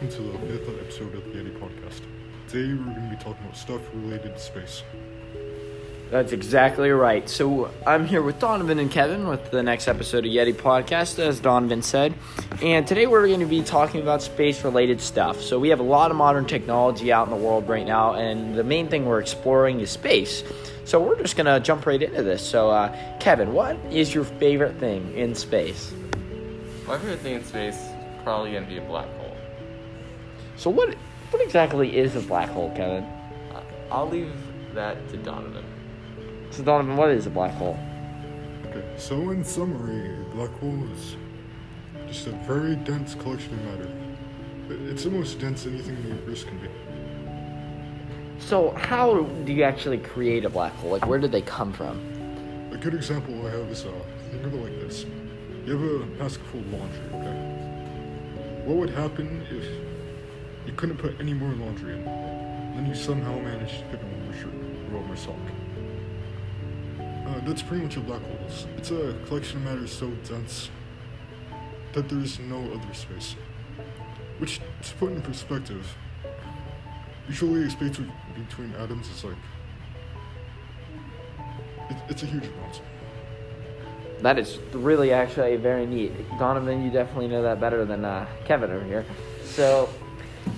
welcome to the fifth episode of the Yeti Podcast. Today we're going to be talking about stuff related to space. That's exactly right. So I'm here with Donovan and Kevin with the next episode of Yeti Podcast, as Donovan said. And today we're going to be talking about space related stuff. So we have a lot of modern technology out in the world right now, and the main thing we're exploring is space. So we're just going to jump right into this. So, uh, Kevin, what is your favorite thing in space? My favorite thing in space probably gonna be a black hole. So what what exactly is a black hole, Kevin? Uh, I'll leave that to Donovan. So Donovan, what is a black hole? Okay, so in summary, a black hole is just a very dense collection of matter. It's the most dense anything in the universe can be. So how do you actually create a black hole? Like where did they come from? A good example I have is uh, think of it like this: you have a basket full of laundry. Okay, what would happen if you couldn't put any more laundry in, then you somehow managed to fit one more shirt or more sock? Uh, that's pretty much a black hole. It's a collection of matter so dense that there is no other space. Which, to put in perspective, usually a space be- between atoms is like it, it's a huge amount. That is really actually very neat. Donovan, you definitely know that better than uh, Kevin over here. So,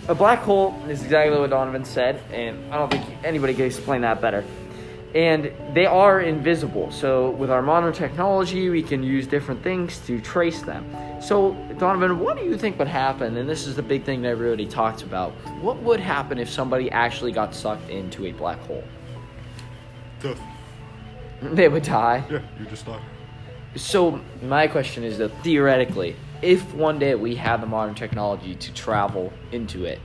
a black hole is exactly what Donovan said, and I don't think anybody can explain that better. And they are invisible. So, with our modern technology, we can use different things to trace them. So, Donovan, what do you think would happen? And this is the big thing that everybody talks about. What would happen if somebody actually got sucked into a black hole? Death. They would die. Yeah, you just die. So my question is that theoretically, if one day we have the modern technology to travel into it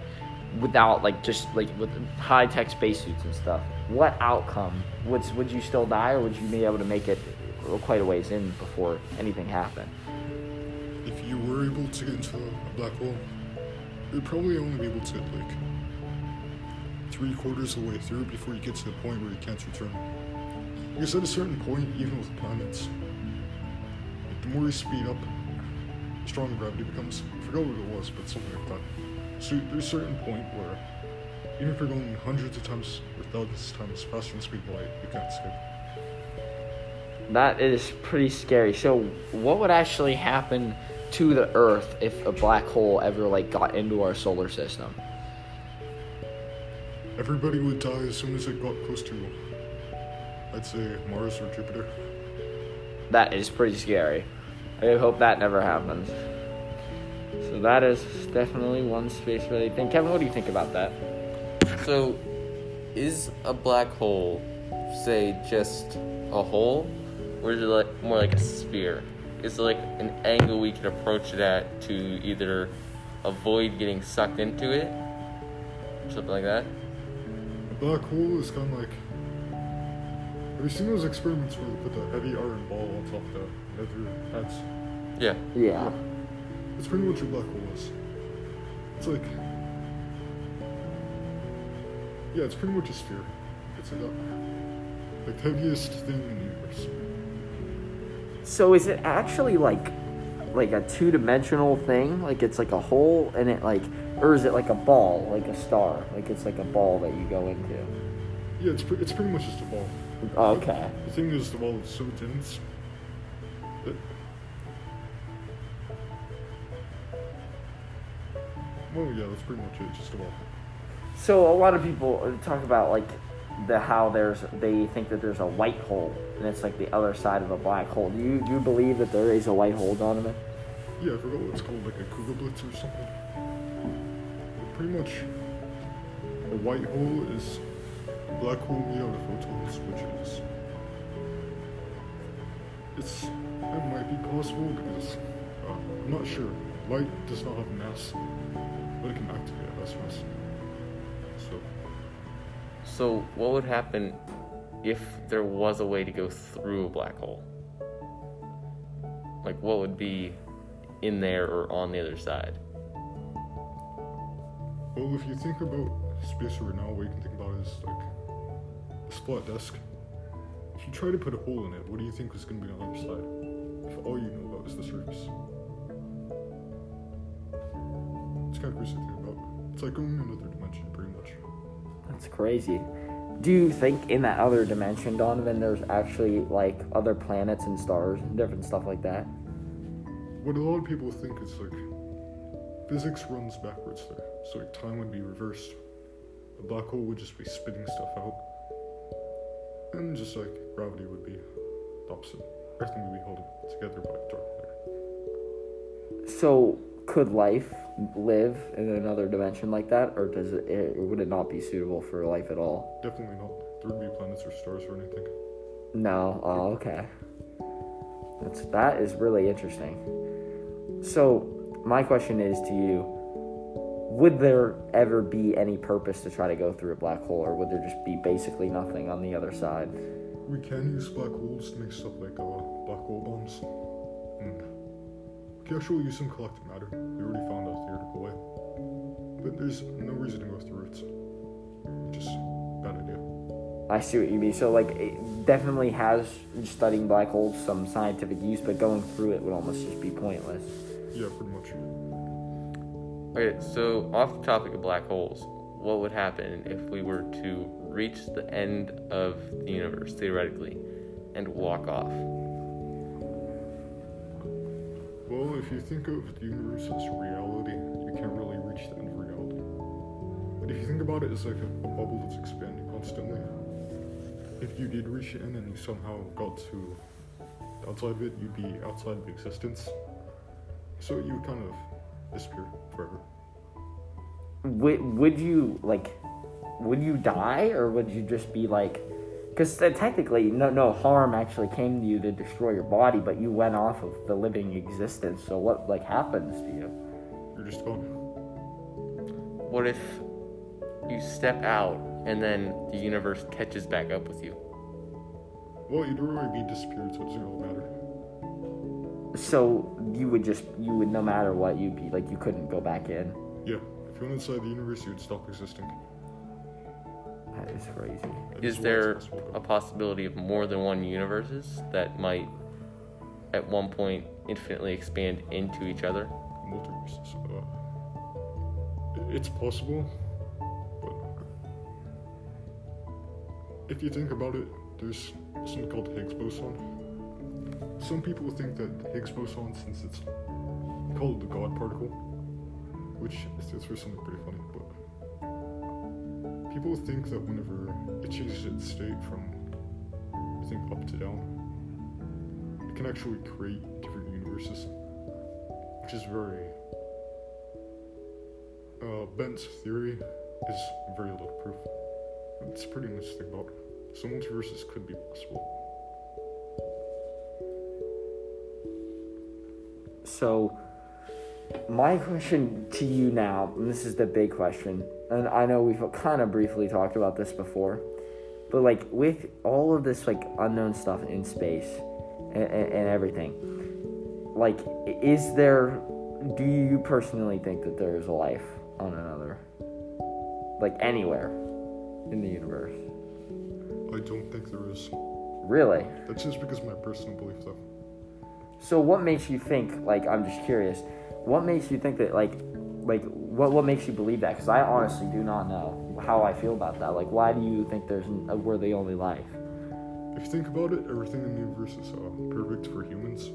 without like just like with high tech spacesuits and stuff, what outcome would would you still die or would you be able to make it uh, quite a ways in before anything happened? If you were able to get into a black hole, you'd probably only be able to like three quarters of the way through before you get to the point where you can't return. Because at a certain point, even with planets, the more you speed up, stronger gravity becomes. I forgot what it was, but something like that. So there's a certain point where even if you're going hundreds of times or thousands of times faster than the speed of light, you can't escape. That is pretty scary. So what would actually happen to the Earth if a black hole ever like got into our solar system? Everybody would die as soon as it got close to, I'd say, Mars or Jupiter. That is pretty scary. I hope that never happens. So that is definitely one space where related thing. Kevin, what do you think about that? So, is a black hole, say, just a hole, or is it like more like a sphere? Is there like an angle we can approach it at to either avoid getting sucked into it, something like that? A black hole is kind of like. Have you seen those experiments where they put the heavy iron ball on top of the nether pads? Yeah. Yeah. It's pretty much what a black hole is. It's like. Yeah, it's pretty much a sphere. It's like, a, like the heaviest thing in the universe. So is it actually like like a two dimensional thing? Like it's like a hole and it like or is it like a ball, like a star? Like it's like a ball that you go into. Yeah, it's, pre- it's pretty much just a ball. Okay. The thing is, the ball is so dense that. Well, yeah, that's pretty much it, just. So a lot of people talk about like the how there's they think that there's a white hole and it's like the other side of a black hole. Do you do you believe that there is a white hole, Donovan? Yeah, I forgot what it's called, like a Kugelblitz or something. But pretty much, a white hole is a black hole made out of photons, which is. It's. It might be possible because. Uh, I'm not sure. Light does not have mass, but it can activate it as mass. So, So, what would happen if there was a way to go through a black hole? Like, what would be in there or on the other side? well, if you think about space right now, what you can think about is like a splat disk. If you try to put a hole in it, what do you think is going to be on the other side? All you know about is the surface. It's kind of crazy to think about. It's like going in another dimension, pretty much. That's crazy. Do you think in that other dimension, Donovan, there's actually like other planets and stars and different stuff like that? What a lot of people think is like physics runs backwards there, so like time would be reversed. A black hole would just be spitting stuff out, and just like gravity would be the opposite. Everything would be held together by dark matter. So, could life live in another dimension like that, or does it, it would it not be suitable for life at all? Definitely not. There would be planets or stars or anything. No. Oh, okay. That's that is really interesting. So, my question is to you: Would there ever be any purpose to try to go through a black hole, or would there just be basically nothing on the other side? We can use black holes to make stuff like uh, black hole bombs. And we can actually use some collective matter. We already found out the theoretical way. But there's no reason to go through it. Just bad idea. I see what you mean. So, like, it definitely has studying black holes some scientific use, but going through it would almost just be pointless. Yeah, pretty much. Okay, so off the topic of black holes, what would happen if we were to reach the end of the universe, theoretically, and walk off? Well, if you think of the universe as reality, you can't really reach the end of reality. But if you think about it as like a, a bubble that's expanding constantly, if you did reach the end and you somehow got to outside of it, you'd be outside of existence. So you kind of disappear forever. Would would you like? Would you die, or would you just be like? Because technically, no no harm actually came to you to destroy your body, but you went off of the living existence. So what like happens to you? You're just gone. What if you step out and then the universe catches back up with you? Well, you'd already be disappeared, so it doesn't really matter. So you would just you would no matter what you'd be like you couldn't go back in. Yeah, if you went inside the universe, you would stop existing. That is crazy. That Is why there possible, a possibility of more than one universes that might, at one point, infinitely expand into each other? multiverses. Uh, it's possible, but if you think about it, there's something called the Higgs boson. Some people think that the Higgs boson, since it's called the God particle, which stands for something pretty funny, but people think that whenever it changes its state from, I think, up to down, it can actually create different universes which is very uh, Bent's theory is very little proof. It's pretty nice to think about. So multiverses could be possible. So, my question to you now, and this is the big question, and I know we've kind of briefly talked about this before, but like with all of this like unknown stuff in space and, and, and everything, like is there? Do you personally think that there is a life on another, like anywhere in the universe? I don't think there is. Really? That's just because of my personal belief, though. So what makes you think? Like, I'm just curious. What makes you think that? Like, like what what makes you believe that? Because I honestly do not know how I feel about that. Like, why do you think there's n- we're the only life? If you think about it, everything in the universe is uh, perfect for humans.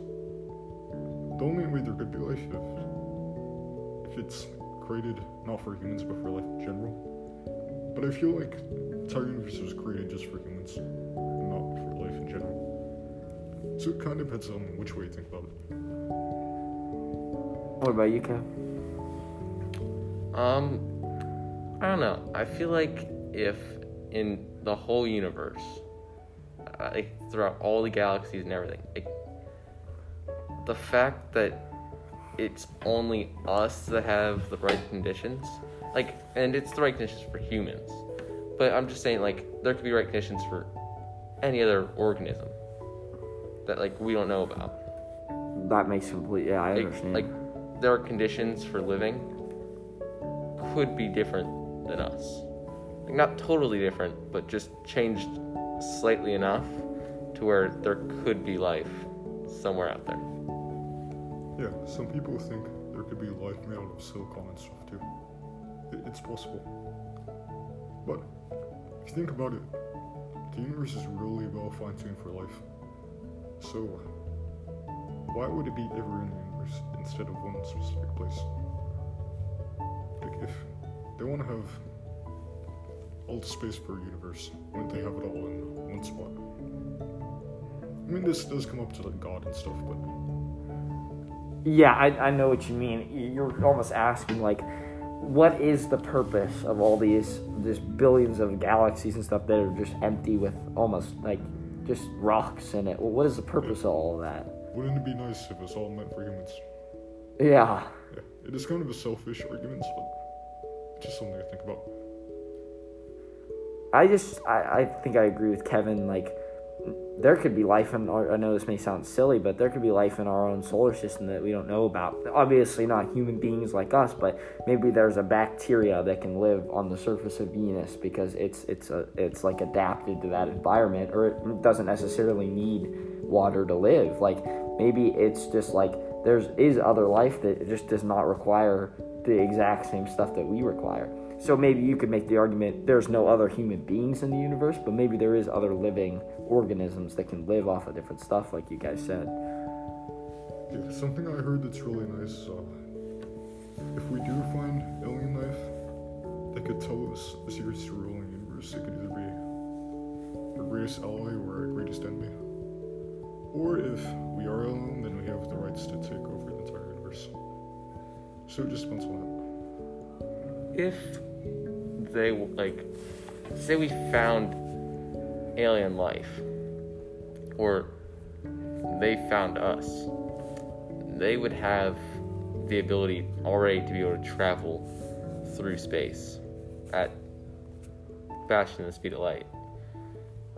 The only way there could be life if, if it's created not for humans but for life in general. But I feel like entire universe was created just for humans, not for life in general. So it kind of depends on which way you think about it. What about you, Kev? Um, I don't know. I feel like if in the whole universe, like throughout all the galaxies and everything, the fact that it's only us that have the right conditions, like, and it's the right conditions for humans, but I'm just saying, like, there could be right conditions for any other organism that, like, we don't know about. That makes complete. Yeah, I Like, understand. like there are conditions for living could be different than us. Like not totally different, but just changed slightly enough to where there could be life somewhere out there. Yeah, some people think there could be life made out of silicon and stuff too. It's possible. But if you think about it, the universe is really well fine tuned for life. So, why would it be ever universe instead of one specific place? Like, if they want to have all the space for a universe, wouldn't they have it all in one spot? I mean, this does come up to like God and stuff, but Yeah, I, I know what you mean. You're almost asking like, what is the purpose of all these this billions of galaxies and stuff that are just empty with almost like just rocks in it? Well, what is the purpose of all of that? wouldn't it be nice if it's all meant for humans? Yeah, Yeah, it is kind of a selfish argument, but just something to think about. I just I, I think I agree with Kevin. Like, there could be life in our. I know this may sound silly, but there could be life in our own solar system that we don't know about. Obviously, not human beings like us, but maybe there's a bacteria that can live on the surface of Venus because it's it's a it's like adapted to that environment, or it doesn't necessarily need water to live. Like maybe it's just like there's is other life that just does not require the exact same stuff that we require. So maybe you could make the argument there's no other human beings in the universe, but maybe there is other living organisms that can live off of different stuff, like you guys said. Yeah, something I heard that's really nice. Uh, if we do find alien life that could tell us the secrets to ruling the universe, it could either be our greatest ally or our greatest enemy. Or if we are So it just on If they like, say we found alien life, or they found us, they would have the ability already to be able to travel through space at faster than the speed of light.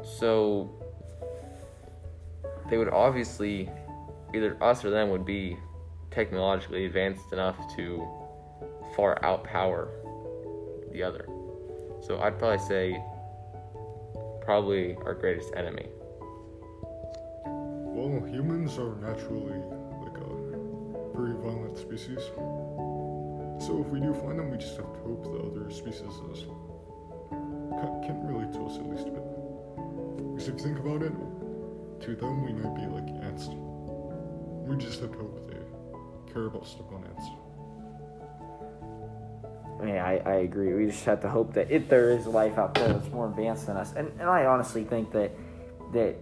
So they would obviously either us or them would be technologically advanced enough to far outpower the other. So I'd probably say probably our greatest enemy. Well, humans are naturally like a very violent species. So if we do find them, we just have to hope the other species is, ca- can relate to us at least a bit. Because if you think about it, to them we might be like ants. We just have to hope Yeah, I, I agree. We just have to hope that if there is life out there that's more advanced than us, and, and I honestly think that that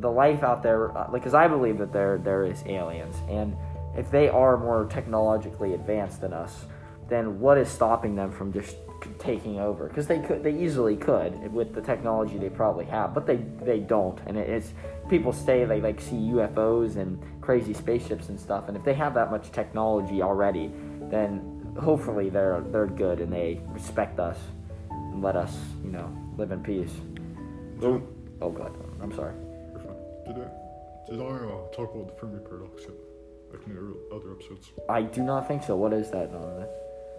the life out there, uh, like, because I believe that there there is aliens, and if they are more technologically advanced than us, then what is stopping them from just taking over? Because they could, they easily could with the technology they probably have, but they they don't, and it, it's people say they like see UFOs and crazy spaceships and stuff, and if they have that much technology already, then hopefully they're they're good and they respect us and let us, you know, live in peace. Oh, oh god, I'm sorry. Did I, uh, talk about the Fermi paradox yet? Like in the other episodes? I do not think so. What is that, Donovan?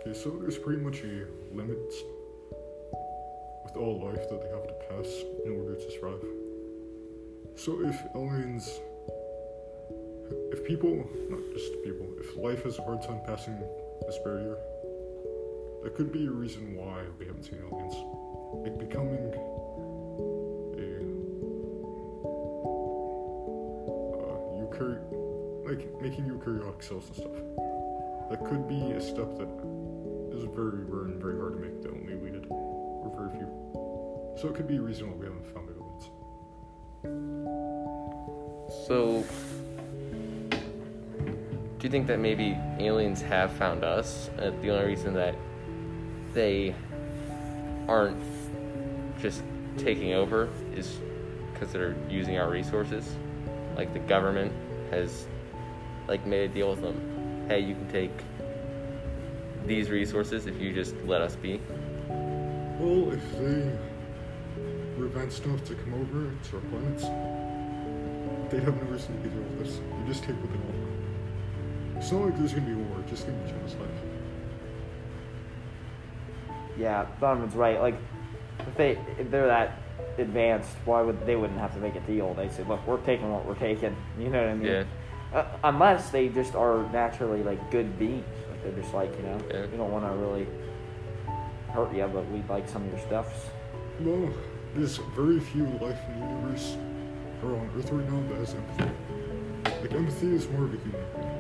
Okay, so there's pretty much a limit with all life that they have to pass in order to survive. So if aliens, if people, not just people, if life has a hard time passing this barrier, that could be a reason why we haven't seen aliens. Like becoming a uh, like making eukaryotic cells and stuff. That could be a step that is very rare and very hard to make that only we did, or very few. So it could be a reason why we haven't found aliens. So do you think that maybe aliens have found us? Uh, the only reason that they aren't just taking over is because they're using our resources. Like the government has like made a deal with them. Hey, you can take these resources if you just let us be. Well, if they were advanced enough to come over to our planets, they'd have no reason to deal with us. We just take what they want. It's not like there's gonna be war, it's just gonna be genocide. Yeah, Donovan's right. Like, if they if they're that advanced, why would they wouldn't have to make a deal? They say, look, we're taking what we're taking. You know what I mean? Yeah. uh, unless they just are naturally like good beings. Like they're just like you know, Yeah. we don't want to really hurt you, but we like some of your stuffs. No, there's very few life in the universe or on Earth right now that has empathy. Like empathy is more of a human thing.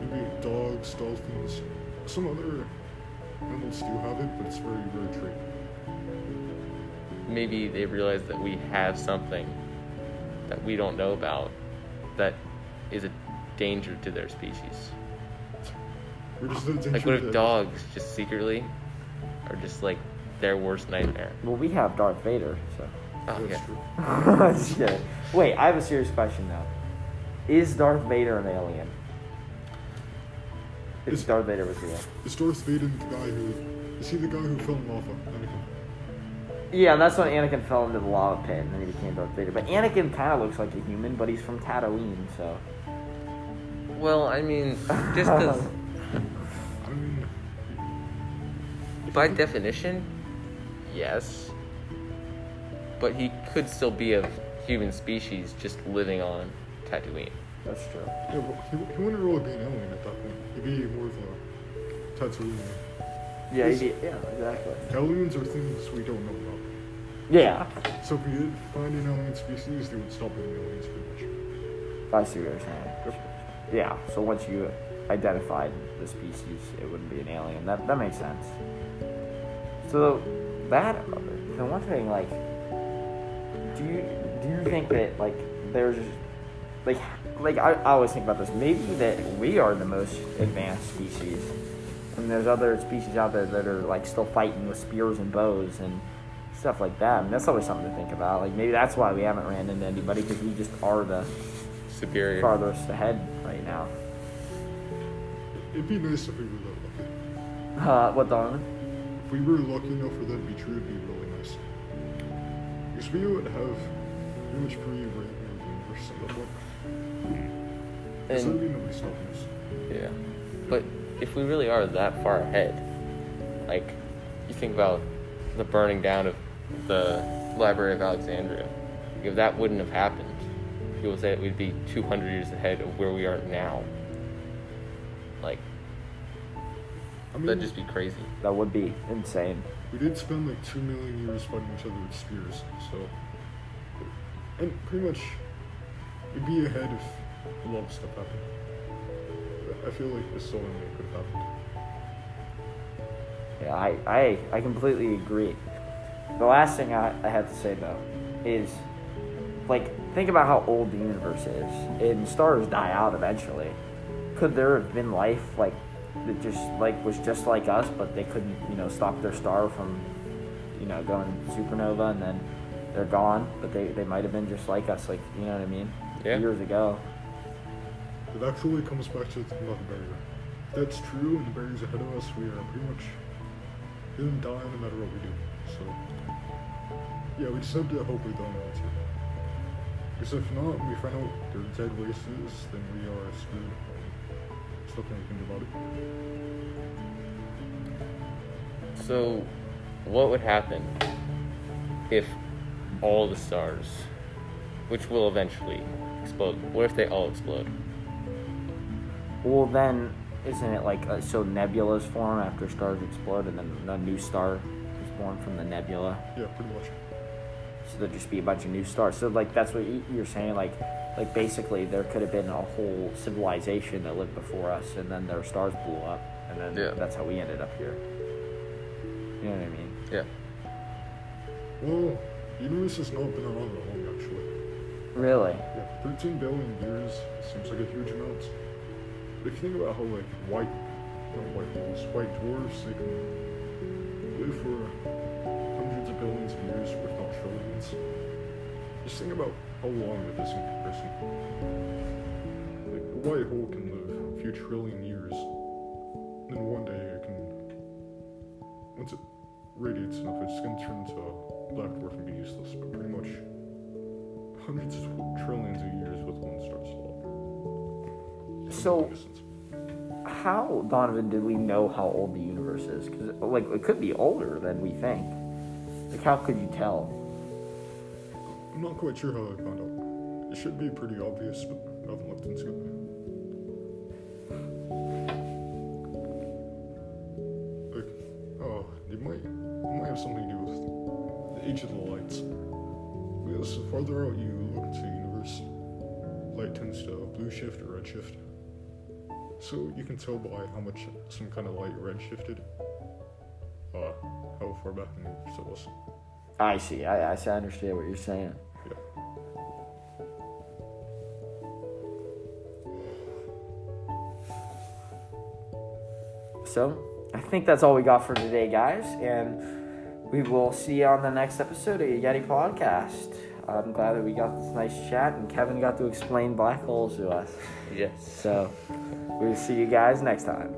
Like maybe dogs, dolphins, some other animals do have it, but it's very very rare trait. Maybe they realize that we have something that we don't know about that is a danger to their species. We're just the danger Like, what if dogs just secretly are just like their worst nightmare? Well, we have Darth Vader, so. Oh, That's yeah. true. Just kidding. Wait, I have a serious question though. Is Darth Vader an alien? If Is- Darth Vader was real. Is Darth Vader the guy who is he the guy who fell in lava? Anakin. Yeah, that's when Anakin fell into the lava pit and then he became Darth Vader. But Anakin kind of looks like a human, but he's from Tatooine, so. Well, I mean, just because I by definition, yes. But he could still be of human species just living on Tatooine. That's true. yeah, well, he, he wouldn't really be an alien at that point. He'd be more of a Tatooine. Yeah, Is- he, yeah, exactly. Aliens are things we don't know about. Yeah, So if we did find an alien species, they would stop being aliens pretty much. I see what you're saying. Yep. Yeah, so once you identified the species, it wouldn't be an alien. That that makes sense. So that the one thing, like, do you do you think that like there's like like I, I always think about this. Maybe that we are the most advanced species, and there's other species out there that are like still fighting with spears and bows and stuff like that. And that's always something to think about. Like maybe that's why we haven't ran into anybody because we just are the Superior. farthest ahead right now. It'd be nice if we were that lucky. Uh, what Donovan? If we were lucky enough for that to be true, it'd be really nice. Because we would have pretty much free reign over the universe at that point. Because there'd be And nobody us. yeah, but if we really are that far ahead, like you think about the burning down of the Library of Alexandria, if that wouldn't have happened, people say that we'd be 200 years ahead of where we are now. Like I mean, that'd just be crazy. That would be insane. we did spend like two million years fighting each other with spears, so. And pretty much, it'd be ahead if a lot of stuff happened. I feel like this is only what could have happened. Yeah, I, I, I completely agree. The last thing I, I have to say though is, like, think about how old the universe is, and stars die out eventually. Could there have been life like that just like was just like us, but they couldn't, you know, stop their star from, you know, going supernova and then they're gone, but they, they might have been just like us, like you know what I mean? Yeah. Years ago. It actually comes back to the thing barrier. If that's true and the barrier's ahead of us, we are pretty much gonna die no matter what we do. So, yeah, we just have to hope we don't want to. Because if not, we find out they're dead races, then we are screwed. There's nothing we can do about it. So, what would happen if all the stars, which will eventually explode, what if they all explode? Well, then, isn't it like uh, so nebulas form after stars explode, and then a new star is born from the nebula? Yeah, pretty much. So there'd just be a bunch of new stars. So like that's what you- you're saying. Like, like basically there could have been a whole civilization that lived before us, and then their stars blew up, and then Yeah. that's how we ended up here. You know what I mean? Yeah. Well, the universe has not been around that long, actually. Really? Yeah, 13 billion years seems like a huge amount. But if you think about how, like, white, not white holes, white dwarfs, they Think about how long it is in comparison. Like, a white hole can live a few trillion years, and then one day it can, once it radiates enough, it's gonna turn into a black dwarf and be useless, but pretty much hundreds of trillions of years with one star slot. So- How Donovan did we know how old the universe is? Because like it could be older than we think. Like how could you tell? I'm not quite sure how I found out. It should be pretty obvious, but I haven't looked into it. Like, oh, it might, it might have something to do with the age of the lights. Because the farther out you look into the universe, light tends to blue shift or red shift. So you can tell by how much some kind of light red shifted, uh, how far back in the universe it was. I see. I, I see. I understand what you're saying. So, I think that's all we got for today, guys. And we will see you on the next episode of Yeti Podcast. I'm glad that we got this nice chat and Kevin got to explain black holes to us. Yes. So, we'll see you guys next time.